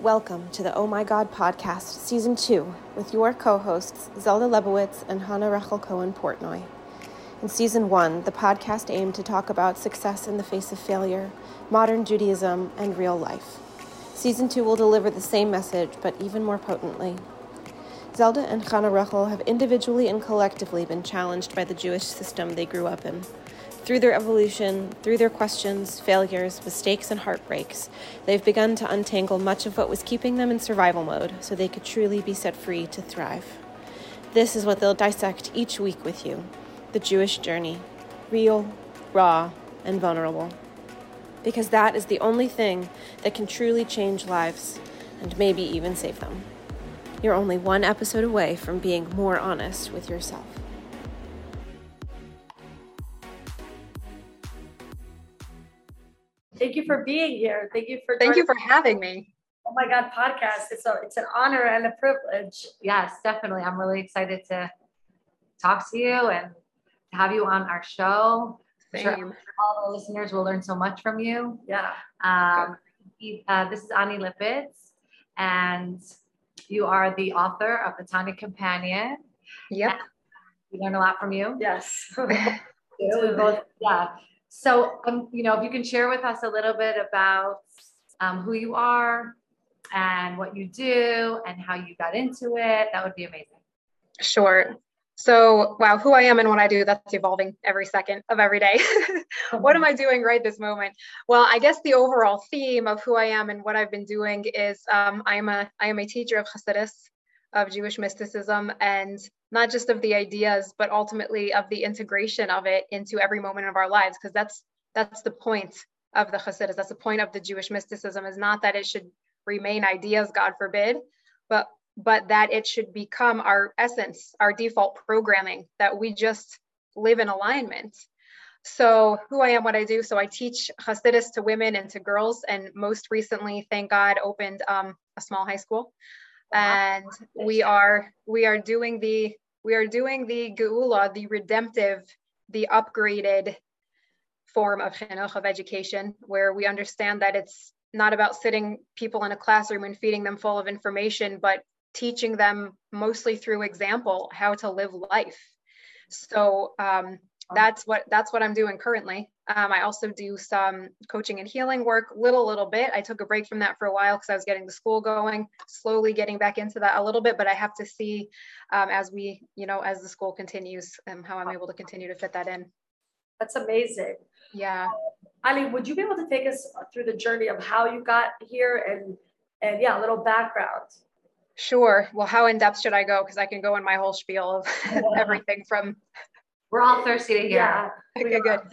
Welcome to the Oh My God podcast, season two, with your co hosts, Zelda Lebowitz and Hannah Rachel Cohen Portnoy. In season one, the podcast aimed to talk about success in the face of failure, modern Judaism, and real life. Season two will deliver the same message, but even more potently. Zelda and Hannah Rachel have individually and collectively been challenged by the Jewish system they grew up in. Through their evolution, through their questions, failures, mistakes, and heartbreaks, they've begun to untangle much of what was keeping them in survival mode so they could truly be set free to thrive. This is what they'll dissect each week with you the Jewish journey real, raw, and vulnerable. Because that is the only thing that can truly change lives and maybe even save them. You're only one episode away from being more honest with yourself. Thank you for being here. Thank you for Thank you for having me. Oh my God, podcast. It's a it's an honor and a privilege. Yes, definitely. I'm really excited to talk to you and to have you on our show. Same. Sure all the listeners will learn so much from you. Yeah. Um, uh, this is Ani Lipitz, and you are the author of the Tanya Companion. Yep. We learn a lot from you. Yes. We both, yeah. So, um, you know, if you can share with us a little bit about um, who you are and what you do and how you got into it, that would be amazing. Sure. So, wow, who I am and what I do, that's evolving every second of every day. what am I doing right this moment? Well, I guess the overall theme of who I am and what I've been doing is um, I am a I am a teacher of Hasidus, of Jewish mysticism, and not just of the ideas, but ultimately of the integration of it into every moment of our lives, because that's that's the point of the Hasidus. That's the point of the Jewish mysticism is not that it should remain ideas, God forbid, but but that it should become our essence, our default programming, that we just live in alignment. So, who I am, what I do. So, I teach Hasidus to women and to girls, and most recently, thank God, opened um, a small high school and we are we are doing the we are doing the geula, the redemptive, the upgraded form of chinuch of education, where we understand that it's not about sitting people in a classroom and feeding them full of information, but teaching them mostly through example how to live life. So um, that's what that's what I'm doing currently. Um, I also do some coaching and healing work, little little bit. I took a break from that for a while because I was getting the school going, slowly getting back into that a little bit. But I have to see um, as we, you know, as the school continues, um, how I'm able to continue to fit that in. That's amazing. Yeah. Ali, would you be able to take us through the journey of how you got here and and yeah, a little background? Sure. Well, how in depth should I go? Because I can go in my whole spiel of everything from We're all thirsty to hear. Yeah. okay, good.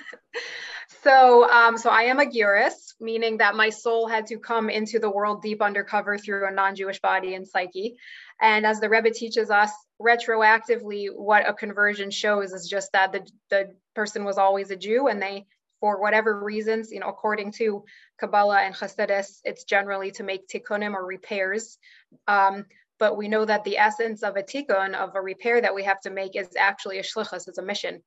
So, um, so I am a Giyores, meaning that my soul had to come into the world deep undercover through a non-Jewish body and psyche. And as the Rebbe teaches us, retroactively, what a conversion shows is just that the, the person was always a Jew, and they, for whatever reasons, you know, according to Kabbalah and Hasidus, it's generally to make tikkunim or repairs. Um, but we know that the essence of a tikkun, of a repair that we have to make, is actually a shlichus, is a mission.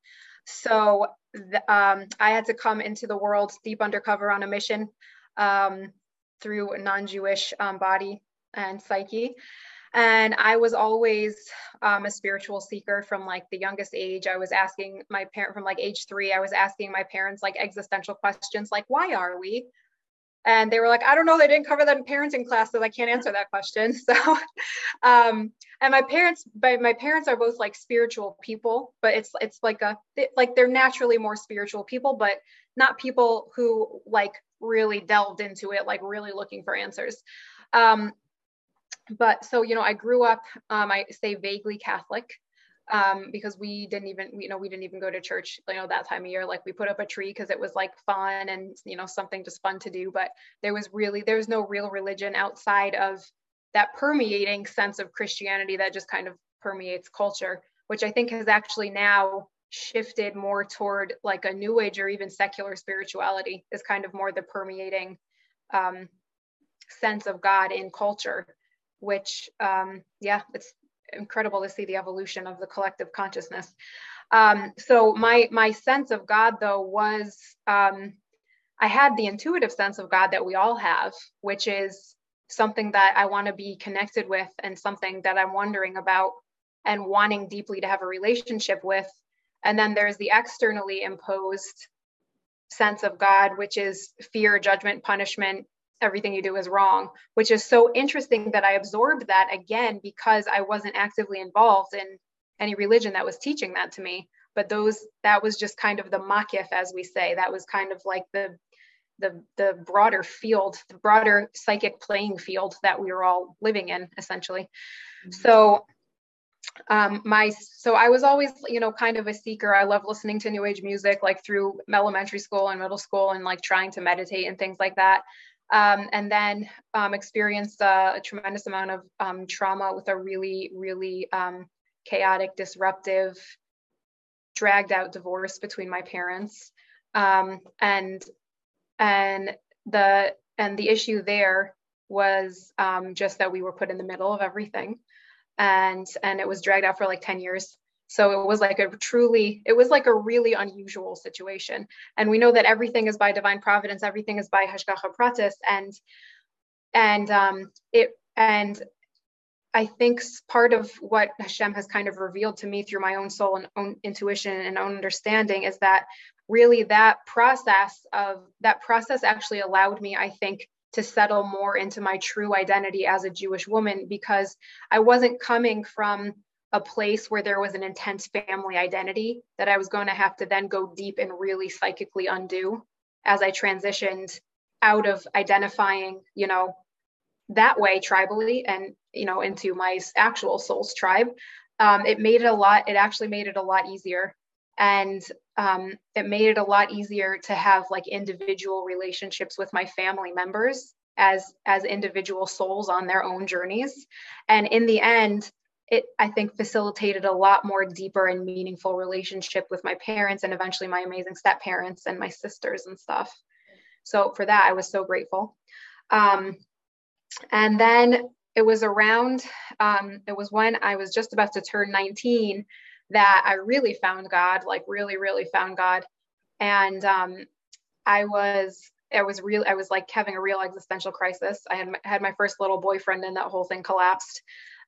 So the, um, I had to come into the world deep undercover on a mission um, through a non-Jewish um, body and psyche. And I was always um, a spiritual seeker from like the youngest age. I was asking my parent from like age three, I was asking my parents like existential questions like, why are we? And they were like i don't know they didn't cover that in parenting class so i can't answer that question. So um and my parents my parents are both like spiritual people but it's it's like a like they're naturally more spiritual people but not people who like really delved into it like really looking for answers. Um but so you know i grew up um i say vaguely catholic um, because we didn't even, you know, we didn't even go to church, you know, that time of year. Like we put up a tree because it was like fun and, you know, something just fun to do. But there was really, there's no real religion outside of that permeating sense of Christianity that just kind of permeates culture, which I think has actually now shifted more toward like a new age or even secular spirituality is kind of more the permeating um, sense of God in culture, which, um, yeah, it's incredible to see the evolution of the collective consciousness. Um, so my my sense of God though was um, I had the intuitive sense of God that we all have, which is something that I want to be connected with and something that I'm wondering about and wanting deeply to have a relationship with. And then there's the externally imposed sense of God, which is fear, judgment, punishment, everything you do is wrong, which is so interesting that I absorbed that again because I wasn't actively involved in any religion that was teaching that to me. But those that was just kind of the makif, as we say. That was kind of like the the the broader field, the broader psychic playing field that we were all living in, essentially. Mm-hmm. So um my so i was always you know kind of a seeker i love listening to new age music like through elementary school and middle school and like trying to meditate and things like that um, and then um, experienced a tremendous amount of um, trauma with a really really um, chaotic disruptive dragged out divorce between my parents. Um, and and the and the issue there was um, just that we were put in the middle of everything. And and it was dragged out for like 10 years so it was like a truly it was like a really unusual situation. And we know that everything is by divine providence everything is by hashgacha pratis. And and um it and I think part of what Hashem has kind of revealed to me through my own soul and own intuition and own understanding is that really that process of that process actually allowed me, I think, to settle more into my true identity as a Jewish woman because I wasn't coming from a place where there was an intense family identity that I was going to have to then go deep and really psychically undo as I transitioned out of identifying, you know, that way tribally and, you know, into my actual soul's tribe. Um, it made it a lot, it actually made it a lot easier. And um, it made it a lot easier to have like individual relationships with my family members as as individual souls on their own journeys and in the end it i think facilitated a lot more deeper and meaningful relationship with my parents and eventually my amazing step parents and my sisters and stuff so for that i was so grateful um, and then it was around um, it was when i was just about to turn 19 that I really found God, like really, really found God. And um, I was, I was real, I was like having a real existential crisis. I had had my first little boyfriend, and that whole thing collapsed.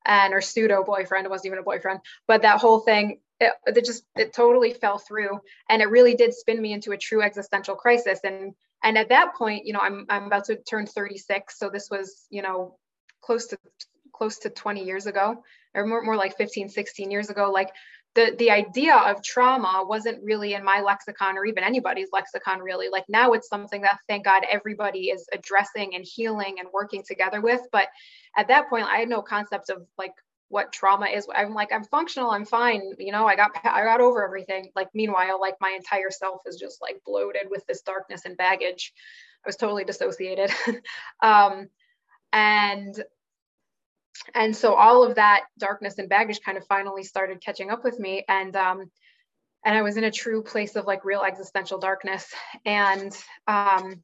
And or pseudo boyfriend, it wasn't even a boyfriend, but that whole thing, it, it just, it totally fell through, and it really did spin me into a true existential crisis. And and at that point, you know, I'm I'm about to turn 36, so this was, you know, close to close to 20 years ago or more, more like 15 16 years ago like the the idea of trauma wasn't really in my lexicon or even anybody's lexicon really. Like now it's something that thank god everybody is addressing and healing and working together with. But at that point i had no concept of like what trauma is. I'm like i'm functional i'm fine you know i got i got over everything. Like meanwhile like my entire self is just like bloated with this darkness and baggage. I was totally dissociated. Um and and so all of that darkness and baggage kind of finally started catching up with me and um and i was in a true place of like real existential darkness and um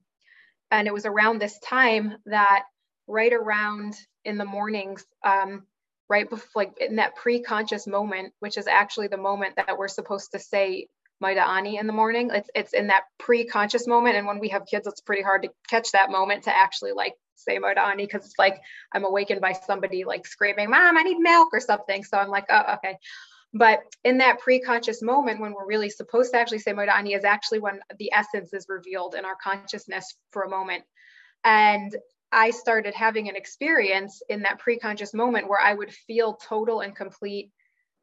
and it was around this time that right around in the mornings um right before like in that pre-conscious moment which is actually the moment that we're supposed to say Modeh Ani in the morning. It's it's in that pre-conscious moment. And when we have kids, it's pretty hard to catch that moment to actually like say Modani because it's like I'm awakened by somebody like screaming, Mom, I need milk or something. So I'm like, oh, okay. But in that pre-conscious moment when we're really supposed to actually say Modani is actually when the essence is revealed in our consciousness for a moment. And I started having an experience in that pre-conscious moment where I would feel total and complete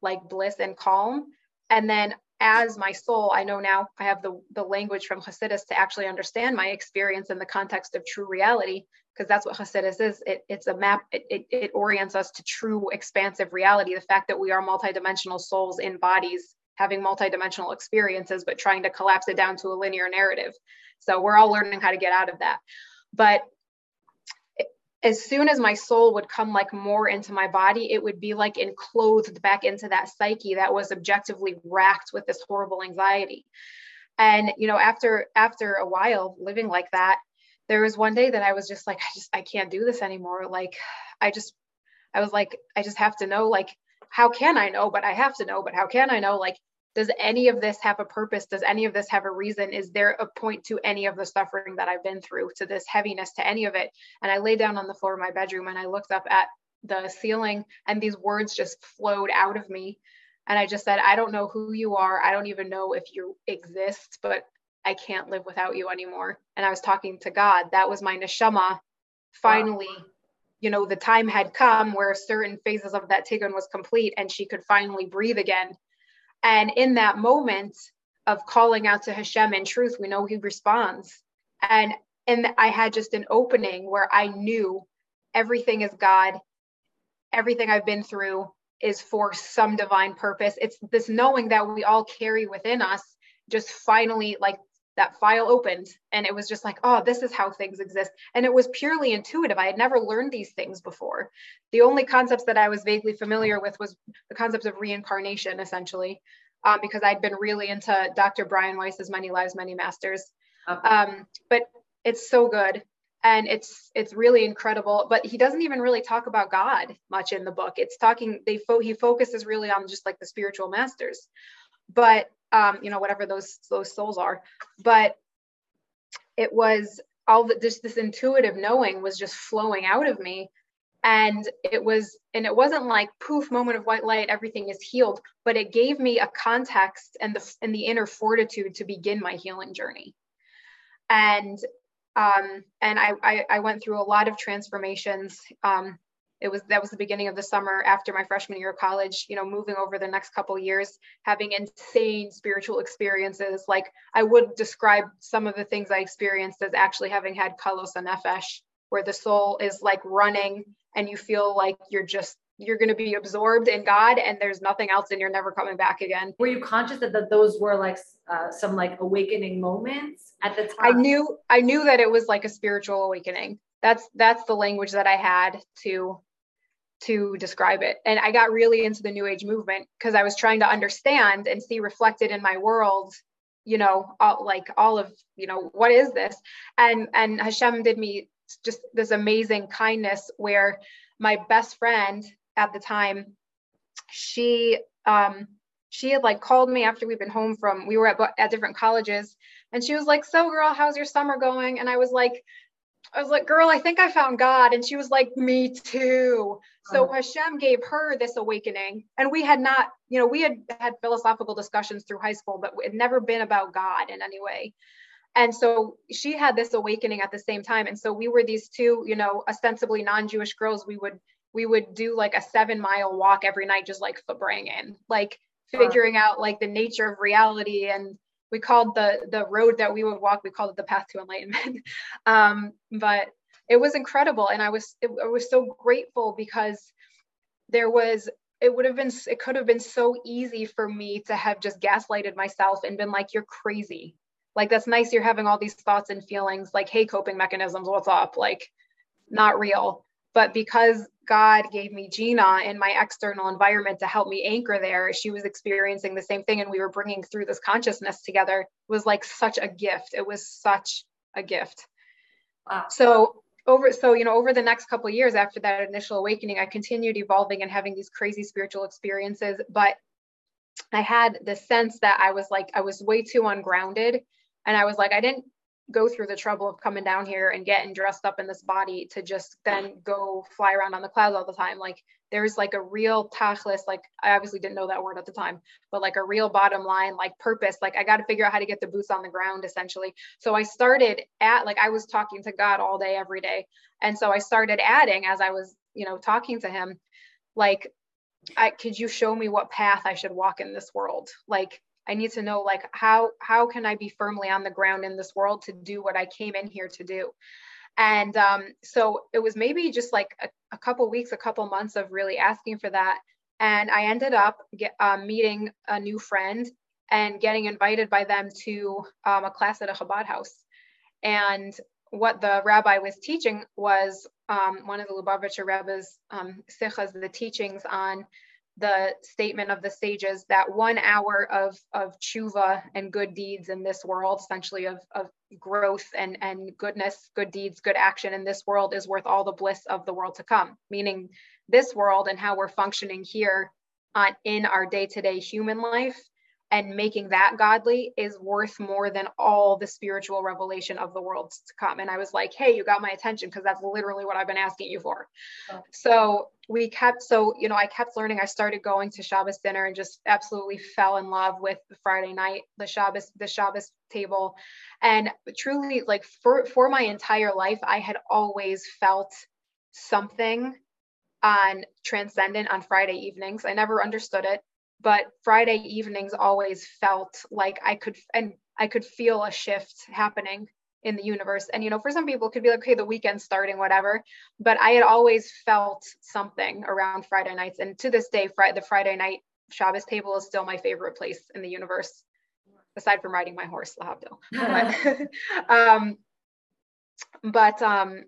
like bliss and calm. And then as my soul, I know now I have the, the language from Hasidus to actually understand my experience in the context of true reality because that's what Hasidus is. It, it's a map, it, it, it, orients us to true expansive reality. The fact that we are multidimensional souls in bodies having multidimensional experiences, but trying to collapse it down to a linear narrative. So we're all learning how to get out of that. But as soon as my soul would come like more into my body, it would be like enclosed back into that psyche that was objectively racked with this horrible anxiety. And you know, after after a while living like that, there was one day that I was just like, I just, I can't do this anymore. Like, I just, I was like, I just have to know, like, how can I know? But I have to know, but how can I know? Like, does any of this have a purpose? Does any of this have a reason? Is there a point to any of the suffering that I've been through, to this heaviness, to any of it? And I lay down on the floor of my bedroom and I looked up at the ceiling and these words just flowed out of me. And I just said, I don't know who you are. I don't even know if you exist, but I can't live without you anymore. And I was talking to God. That was my neshama. Finally, wow. you know, the time had come where certain phases of that tikkun was complete and she could finally breathe again and in that moment of calling out to Hashem in truth, we know he responds. And and I had just an opening where I knew everything is God. Everything I've been through is for some divine purpose. It's this knowing that we all carry within us just finally like that file opened and it was just like oh this is how things exist. And it was purely intuitive. I had never learned these things before. The only concepts that i was vaguely familiar with was the concepts of reincarnation essentially um, because i'd been really into dr brian weiss's many lives many masters. Okay. um, but it's so good and it's it's really incredible. But he doesn't even really talk about god much in the book. It's talking they fo- he focuses really on just like the spiritual masters but um, you know, whatever those those souls are. But it was all that just this intuitive knowing was just flowing out of me. And it was, and it wasn't like poof, moment of white light, everything is healed, but it gave me a context and the and the inner fortitude to begin my healing journey. And um, and I, I, I went through a lot of transformations. Um, it was that was the beginning of the summer after my freshman year of college you know moving over the next couple years having insane spiritual experiences. Like i would describe some of the things i experienced as actually having had kalos nefesh where the soul is like running and you feel like you're just you're going to be absorbed in god and there's nothing else and you're never coming back again. Were you conscious that, that those were like uh, some like awakening moments at the time? i knew i knew that it was like a spiritual awakening. That's that's the language that i had to to describe it. And I got really into the new age movement because I was trying to understand and see reflected in my world, you know, all, like all of, you know, what is this? And and Hashem did me just this amazing kindness where my best friend at the time, she um she had like called me after we've been home from we were at, at different colleges and she was like so girl how's your summer going and i was like I was like, girl, I think I found God. And she was like, me too. So oh. Hashem gave her this awakening. And we had not, you know, we had had philosophical discussions through high school, but it had never been about God in any way. And so she had this awakening at the same time. And so we were these two, you know, ostensibly non-Jewish girls. We would we would do like a seven mile walk every night, just like in, like uh-huh. figuring out like the nature of reality and we called the the road that we would walk we called it the path to enlightenment. Um, but it was incredible and i was it, I was so grateful because there was it would have been it could have been so easy for me to have just gaslighted myself and been like you're crazy. Like that's nice you're having all these thoughts and feelings like hey coping mechanisms what's up? Like not real but because God gave me Gina in my external environment to help me anchor there, she was experiencing the same thing. And we were bringing through this consciousness together. It was like such a gift. It was such a gift. Wow. So over so you know over the next couple years after that initial awakening i continued evolving and having these crazy spiritual experiences but i had the sense that i was like i was way too ungrounded and i was like i didn't go through the trouble of coming down here and getting dressed up in this body to just then go fly around on the clouds all the time. Like there's like a real tachlis, like I obviously didn't know that word at the time, but like a real bottom line, like purpose. Like I got to figure out how to get the boots on the ground essentially. So I started at like I was talking to God all day, every day. And so I started adding as I was, you know, talking to him, like, I, could you show me what path I should walk in this world? Like, I need to know like how how can I be firmly on the ground in this world to do what I came in here to do. And um, so it was maybe just like a, a couple weeks, a couple months of really asking for that. And I ended up get, um, meeting a new friend and getting invited by them to um, a class at a Chabad house. And what the rabbi was teaching was um, one of the Lubavitcher Rebbe's um, the teachings on the statement of the sages that one hour of of tshuva and good deeds in this world, essentially of, of growth and, and goodness, good deeds, good action in this world is worth all the bliss of the world to come. Meaning this world and how we're functioning here on in our day-to-day human life and making that godly is worth more than all the spiritual revelation of the world to come. And I was like, hey, you got my attention because that's literally what I've been asking you for. Oh. So we kept, so, you know, I kept learning. I started going to Shabbos dinner and just absolutely fell in love with the Friday night, the Shabbos, the Shabbos table. And truly, like for, for my entire life, I had always felt something on transcendent on Friday evenings. I never understood it but friday evenings always felt like i could and i could feel a shift happening in the universe. And you know for some people it could be like okay the weekend's starting whatever but i had always felt something around friday nights. And to this day Friday, the friday night shabbos table is still my favorite place in the universe aside from riding my horse lehavdil but um but um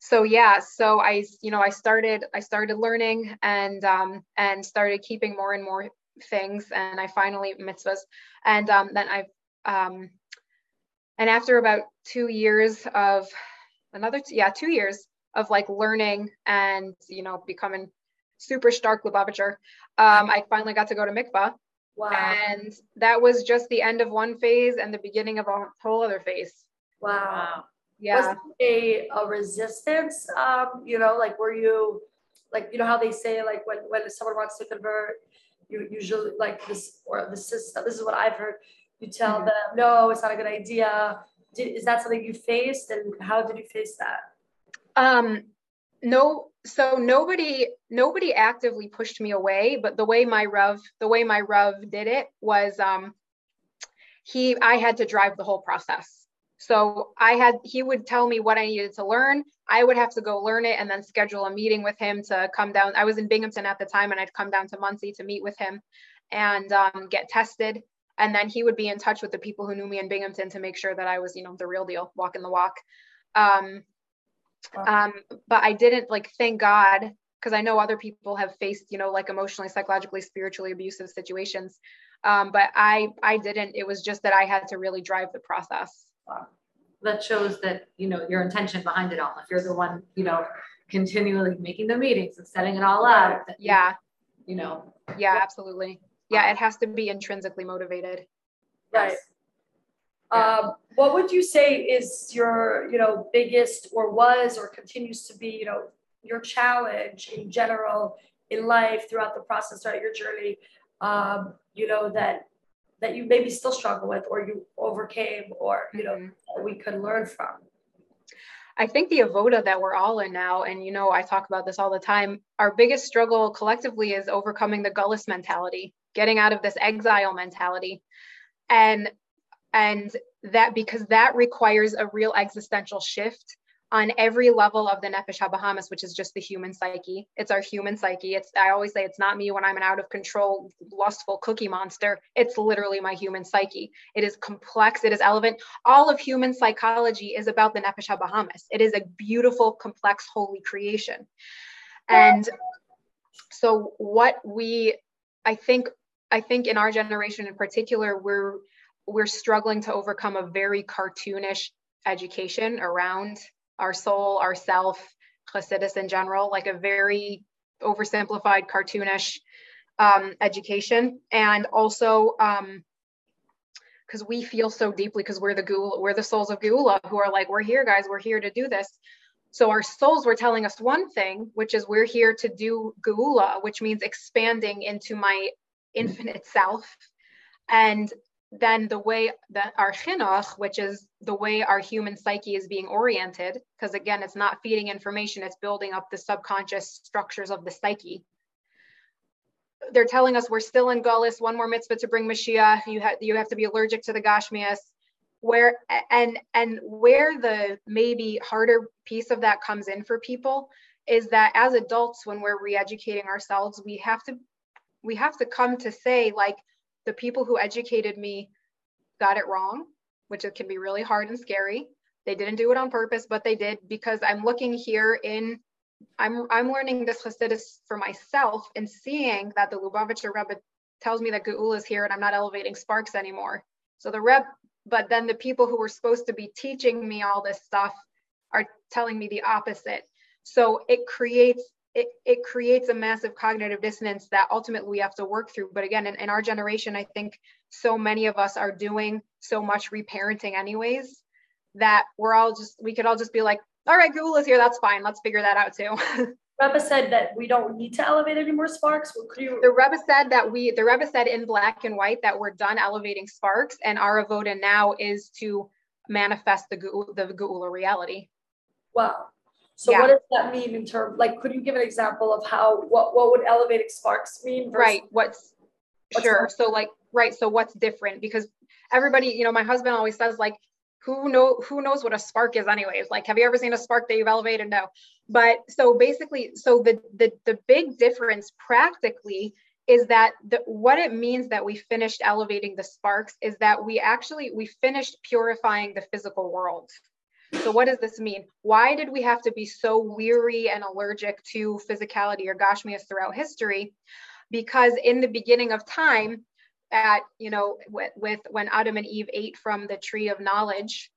so yeah so i you know i started i started learning and um and started keeping more and more things and i finally mitzvahs. And um then i um and after about two years of another yeah two years of like learning and you know becoming super stark Lubavitcher, um i finally got to go to mikvah. Wow. and that was just the end of one phase and the beginning of a whole other phase. Wow yeah. Was a, a resistance? Um, you know, like were you like you know how they say like when when someone wants to convert, you usually like this or the system. This is what I've heard. You tell mm-hmm. them no, it's not a good idea. Did, is that something you faced, and how did you face that? Um, no. So nobody nobody actively pushed me away, but the way my rev the way my rev did it was um he I had to drive the whole process. So I had, he would tell me what I needed to learn. I would have to go learn it and then schedule a meeting with him to come down. I was in Binghamton at the time and I'd come down to Monsey to meet with him and um, get tested. And then he would be in touch with the people who knew me in Binghamton to make sure that I was, you know, the real deal, walking the walk. Um, um, but I didn't like, thank God, because I know other people have faced, you know, like emotionally, psychologically, spiritually abusive situations. Um, but I, I didn't. It was just that I had to really drive the process that shows that you know your intention behind it all. If you're the one you know continually making the meetings and setting it all up yeah. you know. Yeah absolutely. Yeah it has to be intrinsically motivated. Right. Um, what would you say is your you know biggest or was or continues to be you know your challenge in general in life throughout the process throughout your journey um, you know that that you maybe still struggle with or you overcame or you know mm-hmm. we could learn from I think the avoda that we're all in now, and you know, I talk about this all the time. Our biggest struggle collectively is overcoming the gullus mentality, getting out of this exile mentality, and and that because that requires a real existential shift on every level of the Nefesh HaBahamis, which is just the human psyche. It's our human psyche. It's I always say it's not me when I'm an out of control, lustful cookie monster. It's literally my human psyche. It is complex. It is elegant. All of human psychology is about the Nefesh HaBahamis. It is a beautiful, complex, holy creation. And so what we, I think, I think in our generation in particular, we're we're struggling to overcome a very cartoonish education around our soul, our self, Chassidus in general, like a very oversimplified, cartoonish um, education. And also, because um, we feel so deeply, because we're the Geula, we're the souls of Geula who are like, we're here, guys, we're here to do this. So our souls were telling us one thing, which is we're here to do Geula, which means expanding into my infinite self. And then the way that our chinuch, which is the way our human psyche is being oriented, because again, it's not feeding information, it's building up the subconscious structures of the psyche. They're telling us we're still in Gullus, one more mitzvah to bring Mashiach. You have you have to be allergic to the Gashmias. Where and and where the maybe harder piece of that comes in for people is that as adults, when we're re-educating ourselves, we have to we have to come to say like the people who educated me got it wrong, which it can be really hard and scary. They didn't do it on purpose, but they did because I'm looking here in I'm I'm learning this Chassidus for myself and seeing that the Lubavitcher Rebbe tells me that Geula is here and I'm not elevating sparks anymore. So the Rebbe, but then the people who were supposed to be teaching me all this stuff are telling me the opposite. So it creates it, it creates a massive cognitive dissonance that ultimately we have to work through. But again, in, in our generation, I think so many of us are doing so much reparenting anyways that we're all just we could all just be like, all right, Geula is here, that's fine. Let's figure that out too. Rebbe said that we don't need to elevate any more sparks. Could you? The Rebbe said that we, the Rebbe said in black and white that we're done elevating sparks, and our avoda now is to manifest the the Geula reality. Wow. So yeah. what does that mean in terms? Like, could you give an example of how what what would elevating sparks mean? right. What's, what's sure. So like right. So what's different? Because everybody, you know, my husband always says like who know who knows what a spark is anyways like have you ever seen a spark that you've elevated no but so basically so the the, the big difference practically is that the, what it means that we finished elevating the sparks is that we actually we finished purifying the physical world so what does this mean? Why did we have to be so weary and allergic to physicality or gashmias throughout history? Because in the beginning of time at you know with, with when adam and eve ate from the tree of knowledge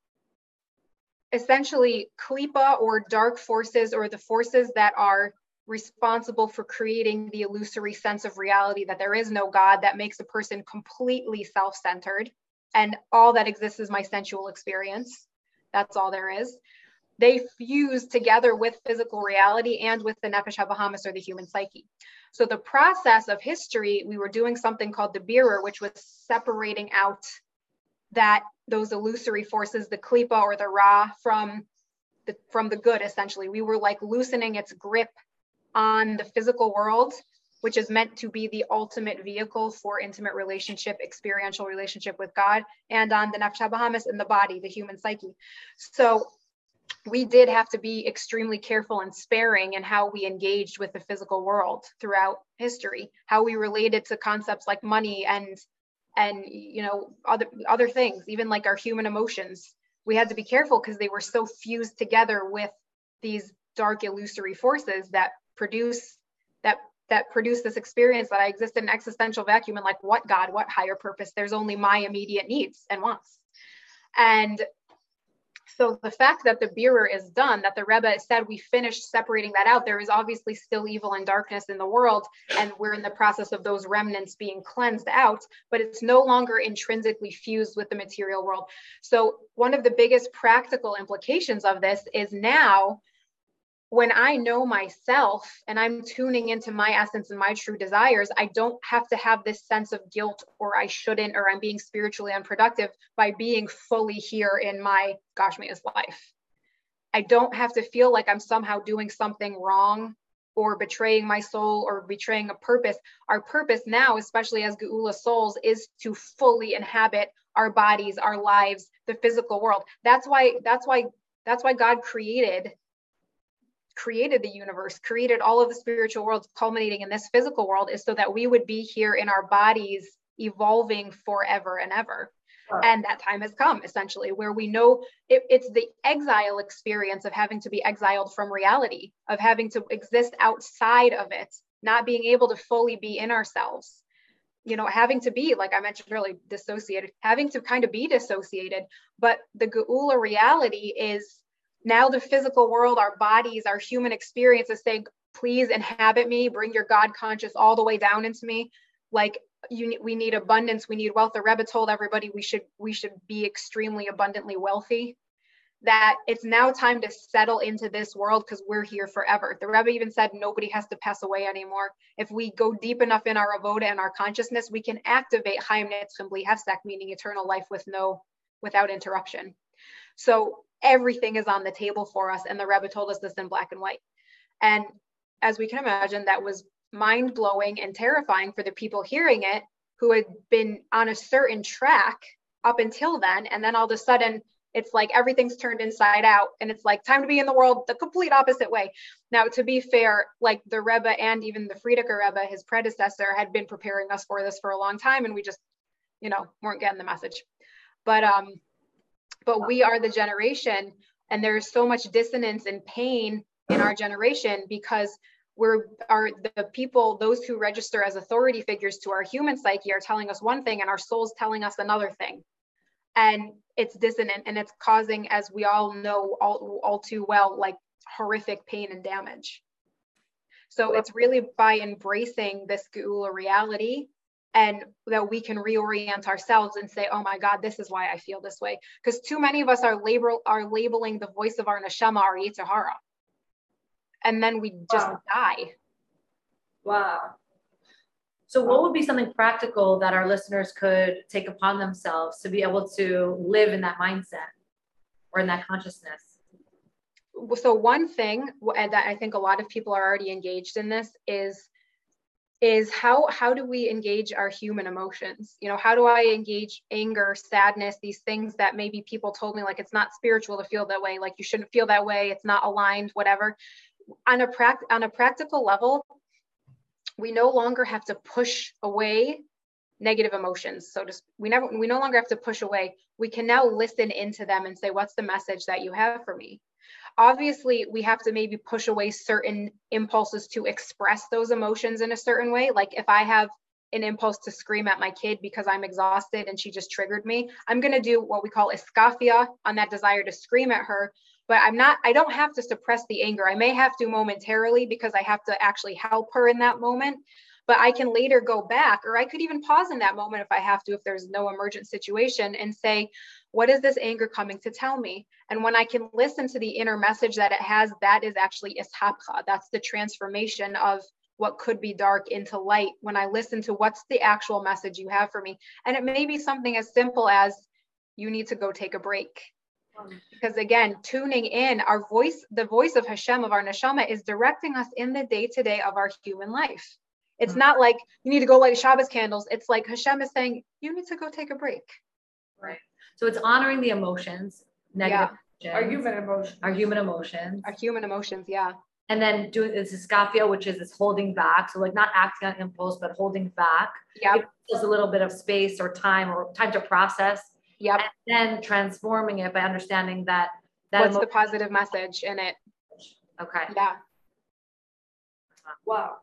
essentially klipa or dark forces or the forces that are responsible for creating the illusory sense of reality that there is no god that makes a person completely self-centered and all that exists is my sensual experience that's all there is they fuse together with physical reality and with the nefesh habahamis or the human psyche. So the process of history, we were doing something called the birur, which was separating out that those illusory forces, the klipa or the ra, from the from the good. Essentially, we were like loosening its grip on the physical world, which is meant to be the ultimate vehicle for intimate relationship, experiential relationship with God, and on the nefesh habahamis in the body, the human psyche. So we did have to be extremely careful and sparing in how we engaged with the physical world throughout history how we related to concepts like money and and you know other other things even like our human emotions we had to be careful because they were so fused together with these dark illusory forces that produce that that produce this experience that i exist in an existential vacuum and like what god what higher purpose there's only my immediate needs and wants and so the fact that the birur is done, that the Rebbe said we finished separating that out, there is obviously still evil and darkness in the world, and we're in the process of those remnants being cleansed out, but it's no longer intrinsically fused with the material world. So one of the biggest practical implications of this is now when I know myself and I'm tuning into my essence and my true desires, I don't have to have this sense of guilt or I shouldn't or I'm being spiritually unproductive by being fully here in my Gashmias life. I don't have to feel like I'm somehow doing something wrong or betraying my soul or betraying a purpose. Our purpose now, especially as Geula souls, is to fully inhabit our bodies, our lives, the physical world. That's why, that's why, that's why God created created the universe, created all of the spiritual worlds culminating in this physical world is so that we would be here in our bodies evolving forever and ever. And that time has come essentially, where we know it, it's the exile experience of having to be exiled from reality, of having to exist outside of it, not being able to fully be in ourselves. You know, having to be, like I mentioned earlier, dissociated, having to kind of be dissociated. But the Geula reality is now the physical world, our bodies, our human experience is saying, please inhabit me, bring your God conscious all the way down into me. Like you, we need abundance, we need wealth. The Rebbe told everybody we should we should be extremely abundantly wealthy. That it's now time to settle into this world because we're here forever. The Rebbe even said nobody has to pass away anymore. If we go deep enough in our avoda and our consciousness, we can activate Chaim Nitzchim Bli Hefsek, meaning eternal life with no without interruption. So everything is on the table for us. And the Rebbe told us this in black and white. And as we can imagine, that was mind blowing and terrifying for the people hearing it who had been on a certain track up until then. And then all of a sudden, it's like everything's turned inside out and it's like time to be in the world the complete opposite way. Now, to be fair, like the Rebbe and even the Frierdiker Rebbe, his predecessor, had been preparing us for this for a long time and we just, you know, weren't getting the message. But um, but we are the generation and there's so much dissonance and pain in our generation because we're are the people those who register as authority figures to our human psyche are telling us one thing and our souls telling us another thing. And it's dissonant and it's causing as we all know all, all too well like horrific pain and damage. So it's really by embracing this Geula reality and that we can reorient ourselves and say, oh my God, this is why I feel this way. Because too many of us are label are labeling the voice of our neshama our Yetzer Hara. And then we just Wow. die. Wow. So, what would be something practical that our listeners could take upon themselves to be able to live in that mindset or in that consciousness? so one thing that i think a lot of people are already engaged in this is is how how do we engage our human emotions? You know how do i engage anger sadness these things that maybe people told me like it's not spiritual to feel that way like you shouldn't feel that way it's not aligned whatever. On a prac- on a practical level we no longer have to push away negative emotions so just we never we no longer have to push away. We can now listen into them and say what's the message that you have for me obviously we have to maybe push away certain impulses to express those emotions in a certain way. Like if i have an impulse to scream at my kid because i'm exhausted and she just triggered me i'm going to do what we call iskafia on that desire to scream at her. But i'm not i don't have to suppress the anger. I may have to momentarily because i have to actually help her in that moment but i can later go back or i could even pause in that moment if i have to if there's no emergent situation and say what is this anger coming to tell me? And when i can listen to the inner message that it has that is actually ishapcha. That's the transformation of what could be dark into light when i listen to what's the actual message you have for me. And it may be something as simple as you need to go take a break. Because again tuning in our voice the voice of hashem of our neshama is directing us in the day to day of our human life it's not like you need to go light shabbos candles it's like hashem is saying you need to go take a break Right. So, it's honoring the emotions, negative Our emotions, human emotion. our human emotions, our human emotions yeah and then doing this iskafia, which is this holding back. So, like not acting on impulse, but holding back. Yeah. Just a little bit of space or time or time to process, Yeah. and then transforming it by understanding that that what's the positive message in it okay yeah Wow.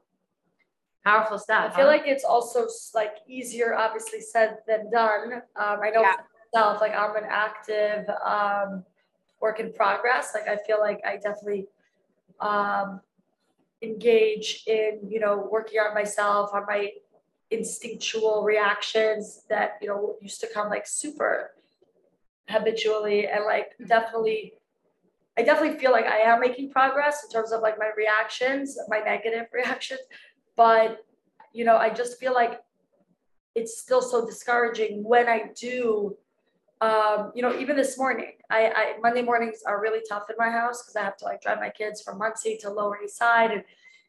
Powerful stuff. I feel huh? like it's also like easier, obviously said than done. Um, I know Yeah. myself, like I'm an active um, work in progress. Like I feel like I definitely um, engage in, you know, working on myself, on my instinctual reactions that, you know, used to come like super habitually and like definitely I definitely feel like I am making progress in terms of like my reactions, my negative reactions but you know i just feel like it's still so discouraging when i do um, you know even this morning I, I monday mornings are really tough in my house because i have to like drive my kids from Monsey to lower east side and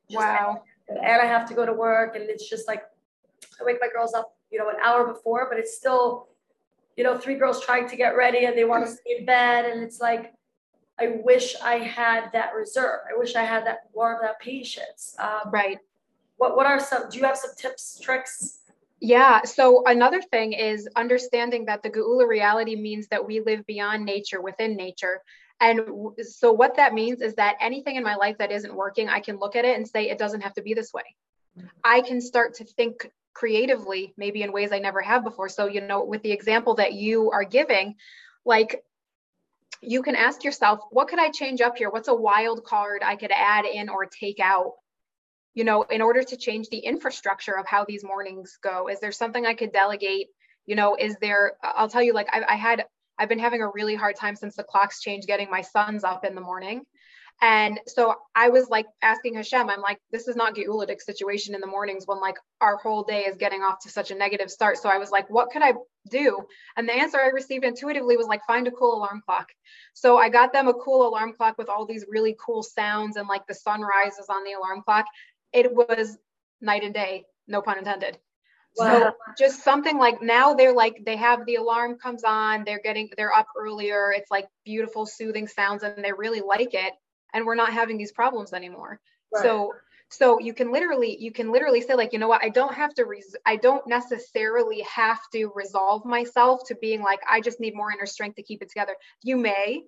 just, wow. and i have to go to work and it's just like i wake my girls up you know an hour before but it's still you know three girls trying to get ready and they want to stay in bed and it's like i wish i had that reserve. I wish i had that more of that patience. Um, right what what are some do you have some tips tricks Yeah. So another thing is understanding that the Geula reality means that we live beyond nature, within nature. And so what that means is that anything in my life that isn't working, I can look at it and say it doesn't have to be this way. I can start to think creatively, maybe in ways I never have before. So, you know, with the example that you are giving, like you can ask yourself, what could I change up here? What's a wild card I could add in or take out? You know, in order to change the infrastructure of how these mornings go? Is there something I could delegate? You know, is there, I'll tell you, like, I, I had, I've been having a really hard time since the clocks changed getting my sons up in the morning. And so I was like asking Hashem, I'm like, this is not Geulitic situation in the mornings when like our whole day is getting off to such a negative start. So I was like, what could I do? And the answer I received intuitively was like, find a cool alarm clock. So I got them a cool alarm clock with all these really cool sounds and like the sun rises on the alarm clock. It was night and day, no pun intended. So just something like now they're like they have the alarm comes on, they're getting they're up earlier. It's like beautiful soothing sounds and they really like it and we're not having these problems anymore. Right. So so you can literally you can literally say like you know what I don't have to res- I don't necessarily have to resolve myself to being like I just need more inner strength to keep it together. You may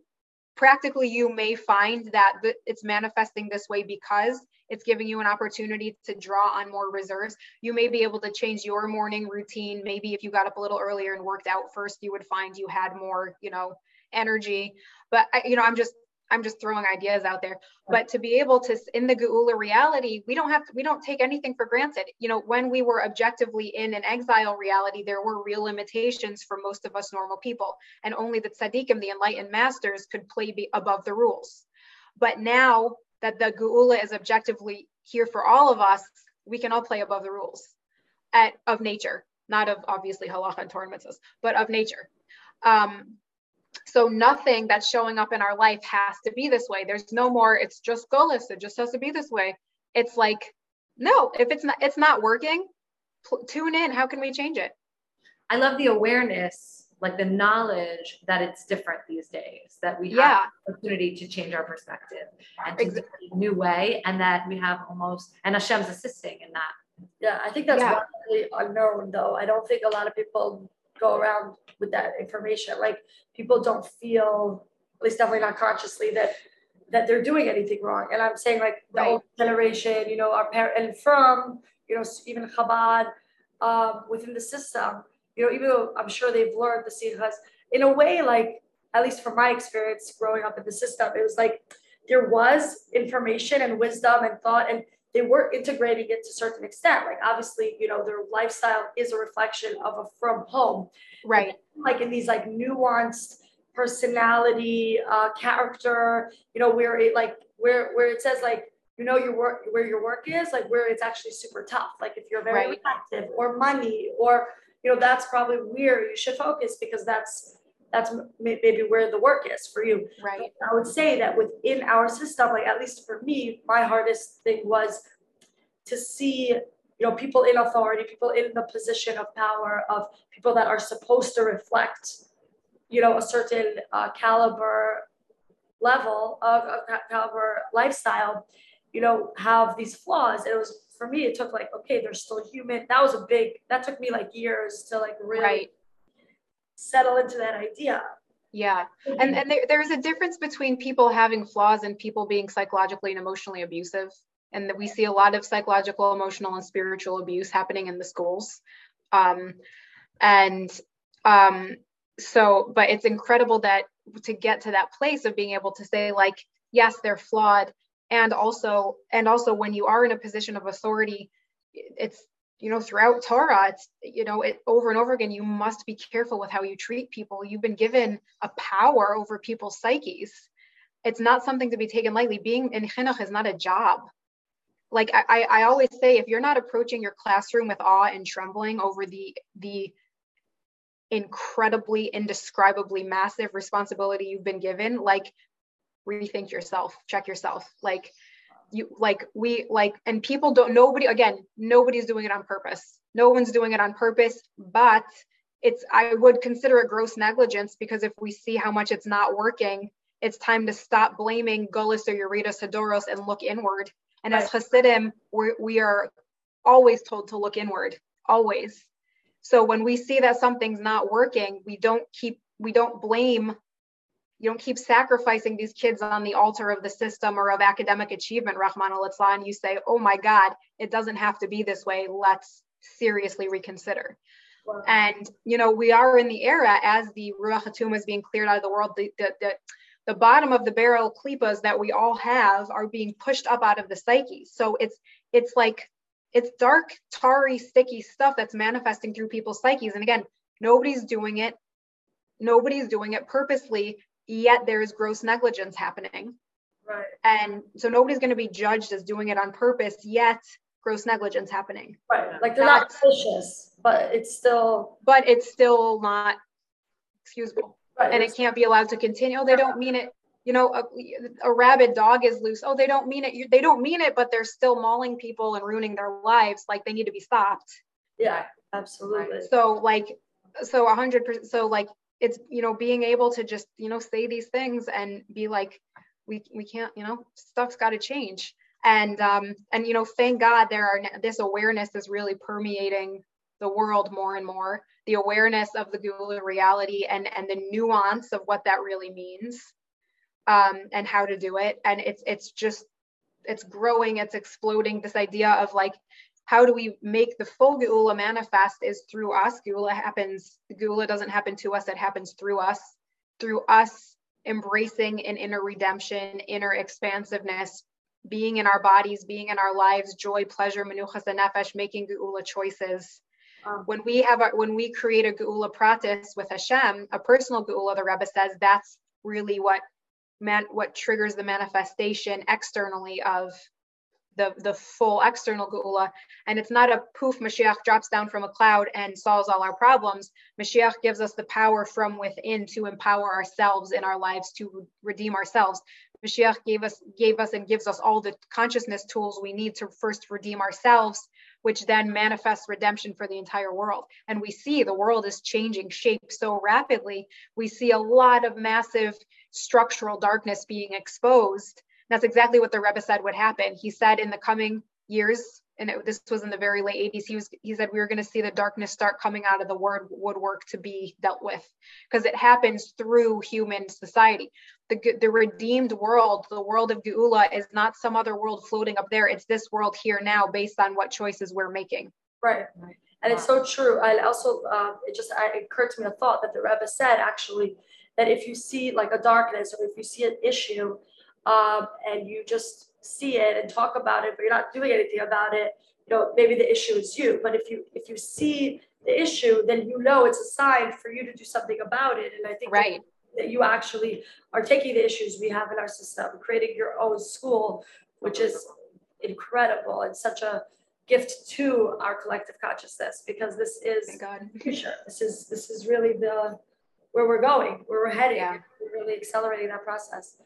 practically you may find that it's manifesting this way because it's giving you an opportunity to draw on more reserves. You may be able to change your morning routine. Maybe if you got up a little earlier and worked out first you would find you had more you know energy. But I, you know i'm just I'm just throwing ideas out there. But to be able to in the Geula reality, we don't have to, we don't take anything for granted. You know, when we were objectively in an exile reality, there were real limitations for most of us normal people, and only the tzaddikim, the enlightened masters, could play be above the rules. But now that the Geula is objectively here for all of us, we can all play above the rules at, of nature, not of obviously halacha and Torah mitzvahs, but of nature. Um, so nothing that's showing up in our life has to be this way. There's no more, it's just golus. It just has to be this way. It's like, no, if it's not, it's not working, pl- tune in. How can we change it? I love the awareness, like the knowledge that it's different these days, that we have Yeah. opportunity to change our perspective and to Ex- do it in a new way, and that we have almost, and Hashem's assisting in that. Yeah, I think that's Yeah. widely unknown though. I don't think a lot of people go around with that information. Like people don't feel, at least definitely not consciously, that that they're doing anything wrong. And I'm saying like the Right. old generation, you know, our parent and from, you know, even Chabad um, within the system, you know, even though I'm sure they've learned the sichos, in a way, like at least from my experience growing up in the system, it was like there was information and wisdom and thought and they were integrating it to a certain extent. Like obviously, you know, their lifestyle is a reflection of a from home. Right. Like in these like nuanced personality, uh, character, you know, where it like where where it says like you know your work where your work is, like where it's actually super tough. Like if you're very Right. active or money or you know that's probably where you should focus because that's that's maybe where the work is for you. Right. I would say that within our system, like at least for me, my hardest thing was to see, you know, people in authority, people in the position of power, of people that are supposed to reflect, you know, a certain uh, caliber level of, of ca- caliber lifestyle, you know, have these flaws. And it was for me, it took like, okay, they're still human. That was a big. That took me like years to like really Right. Settle into that idea. Yeah. And and there, there's a difference between people having flaws and people being psychologically and emotionally abusive. And that we see a lot of psychological, emotional, and spiritual abuse happening in the schools. Um, and um, so, but it's incredible that to get to that place of being able to say, like, yes, they're flawed. And also, and also when you are in a position of authority, it's you know throughout torah it's you know it over and over again you must be careful with how you treat people. You've been given a power over people's psyches. It's not something to be taken lightly. Being in chinuch is not a job. Like I, I always say if you're not approaching your classroom with awe and trembling over the the incredibly indescribably massive responsibility you've been given like rethink yourself. Check yourself. Like you like we like and people don't nobody again nobody's doing it on purpose. No one's doing it on purpose but it's i would consider it gross negligence because if we see how much it's not working it's time to stop blaming golus or Yeridas Hadoros and look inward. And as Hasidim we're, we are always told to look inward always. So when we see that something's not working we don't keep we don't blame you don't keep sacrificing these kids on the altar of the system or of academic achievement, Rahman al and you say, oh my God, it doesn't have to be this way. Let's seriously reconsider. Wow. And, you know, we are in the era as the Ruach HaTumah is being cleared out of the world, the, the, the, the bottom of the barrel klipas that we all have are being pushed up out of the psyche. So it's, it's like, it's dark, tarry, sticky stuff that's manifesting through people's psyches. And again, nobody's doing it. Nobody's doing it purposely yet there is gross negligence happening. Right. And so nobody's going to be judged as doing it on purpose, yet gross negligence happening. Right. Like they're not That's- malicious, but it's still But it's still not excusable. right. And it can't be allowed to continue. Oh, they don't mean it. You know, a, a rabid dog is loose. Oh, they don't mean it. You- They don't mean it, but they're still mauling people and ruining their lives. Like they need to be stopped. yeah, absolutely. So like, so a hundred percent. So like, it's you know being able to just you know say these things and be like, we we can't you know stuff's got to change. And um and you know thank God there are this awareness is really permeating the world more and more. The awareness of the Geula reality and and the nuance of what that really means, um and how to do it. And it's it's just it's growing, it's exploding. This idea of like how do we make the full Geula manifest is through us. Geula happens, Geula doesn't happen to us, it happens through us, through us embracing an inner redemption, inner expansiveness, being in our bodies, being in our lives, joy, pleasure, menuchas hanefesh, making geula choices. Um, when we have our, when we create a geula pratis with Hashem, a personal geula, the Rebbe says that's really what man, what triggers the manifestation externally of the the full external geula and it's not a poof mashiach drops down from a cloud and solves all our problems. Mashiach gives us the power from within to empower ourselves in our lives to redeem ourselves. Mashiach gave us gave us and gives us all the consciousness tools we need to first redeem ourselves which then manifests redemption for the entire world. And we see the world is changing shape so rapidly. We see a lot of massive structural darkness being exposed that's exactly what the Rebbe said would happen. He said in the coming years, and it, this was in the very late 80s, he was he said we were going to see the darkness start coming out of the word woodwork to be dealt with because it happens through human society. The, the redeemed world, the world of Geula, is not some other world floating up there. It's this world here now based on what choices we're making. Right. And it's so true. I also, um, it just it occurred to me a thought that the Rebbe said actually that if you see like a darkness or if you see an issue, um, and you just see it and talk about it, but you're not doing anything about it, you know, maybe the issue is you. But if you if you see the issue, then you know it's a sign for you to do something about it. And I think right. that, that you actually are taking the issues we have in our system, creating your own school, which is incredible and such a gift to our collective consciousness because this is the future. This is this is really the where we're going, where we're heading. Yeah. We're really accelerating that process.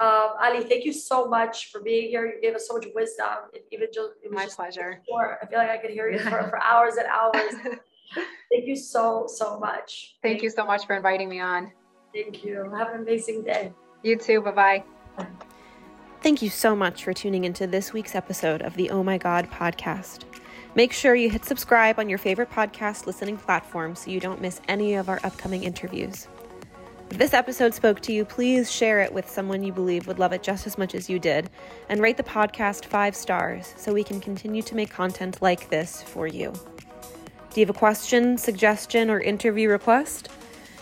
Um, Ali, thank you so much for being here. You gave us so much wisdom. It, even just my pleasure. Before. I feel like I could hear you for, for hours and hours. thank you so so much. Thank, thank you so much for inviting me on. Thank you. Have an amazing day. You too. Bye bye. Thank you so much for tuning into this week's episode of the Oh My God podcast. Make sure you hit subscribe on your favorite podcast listening platform so you don't miss any of our upcoming interviews. If this episode spoke to you, please share it with someone you believe would love it just as much as you did, and rate the podcast five stars so we can continue to make content like this for you. Do you have a question, suggestion, or interview request?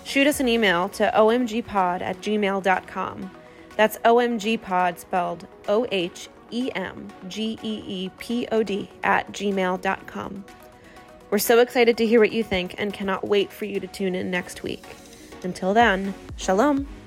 Shoot us an email to omgpod at gmail.com. That's omgpod spelled O H E M G E E P O D at gmail.com. We're so excited to hear what you think and cannot wait for you to tune in next week. Until then, shalom.